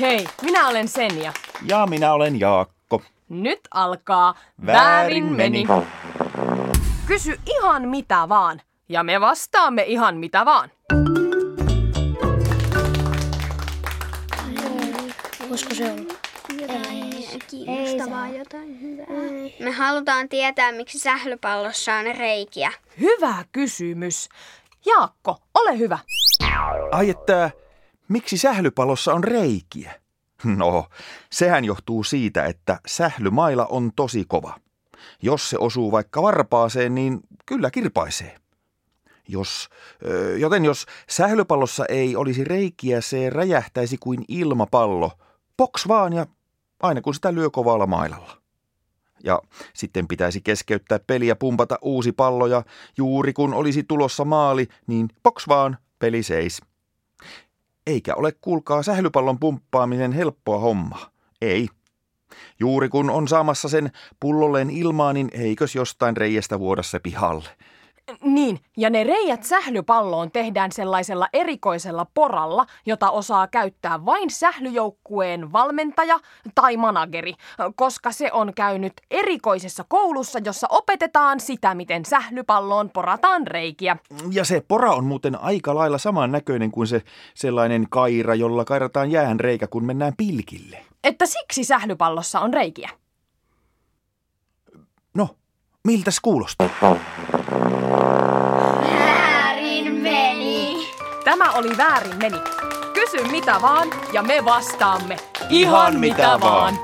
Hei, minä olen Senja. Ja minä olen Jaakko. Nyt alkaa Väärin meni. Kysy ihan mitä vaan. Ja me vastaamme ihan mitä vaan. Voisiko se olla? Jotain kiinnostavaa, jotain hyvää. Me halutaan tietää, miksi sählypallossa on reikiä. Hyvä kysymys. Jaakko, ole hyvä. Ai että, miksi sählypalossa on reikiä? No, sehän johtuu siitä, että sählymaila on tosi kova. Jos se osuu vaikka varpaaseen, niin kyllä kirpaisee. Jos, joten jos sählypallossa ei olisi reikiä, se räjähtäisi kuin ilmapallo. Poks vaan ja aina kun sitä lyö kovalla mailalla. Ja sitten pitäisi keskeyttää peliä pumpata uusi pallo ja juuri kun olisi tulossa maali, niin poks vaan, peli seis. Eikä ole kuulkaa sählypallon pumppaaminen helppoa hommaa. Ei. Juuri kun on saamassa sen pullolleen ilmaa, niin eikös jostain reiästä vuoda se pihalle. Niin, ja ne reijät sählypalloon tehdään sellaisella erikoisella poralla, jota osaa käyttää vain sählyjoukkueen valmentaja tai manageri, koska se on käynyt erikoisessa koulussa, jossa opetetaan sitä, miten sählypalloon porataan reikiä. Ja se pora on muuten aika lailla saman näköinen kuin se sellainen kaira, jolla kairataan jään reikä, kun mennään pilkille. Että siksi sählypallossa on reikiä. No, miltäs kuulostaa? Tämä oli väärin meni. Kysy mitä vaan ja me vastaamme Ihan mitä vaan.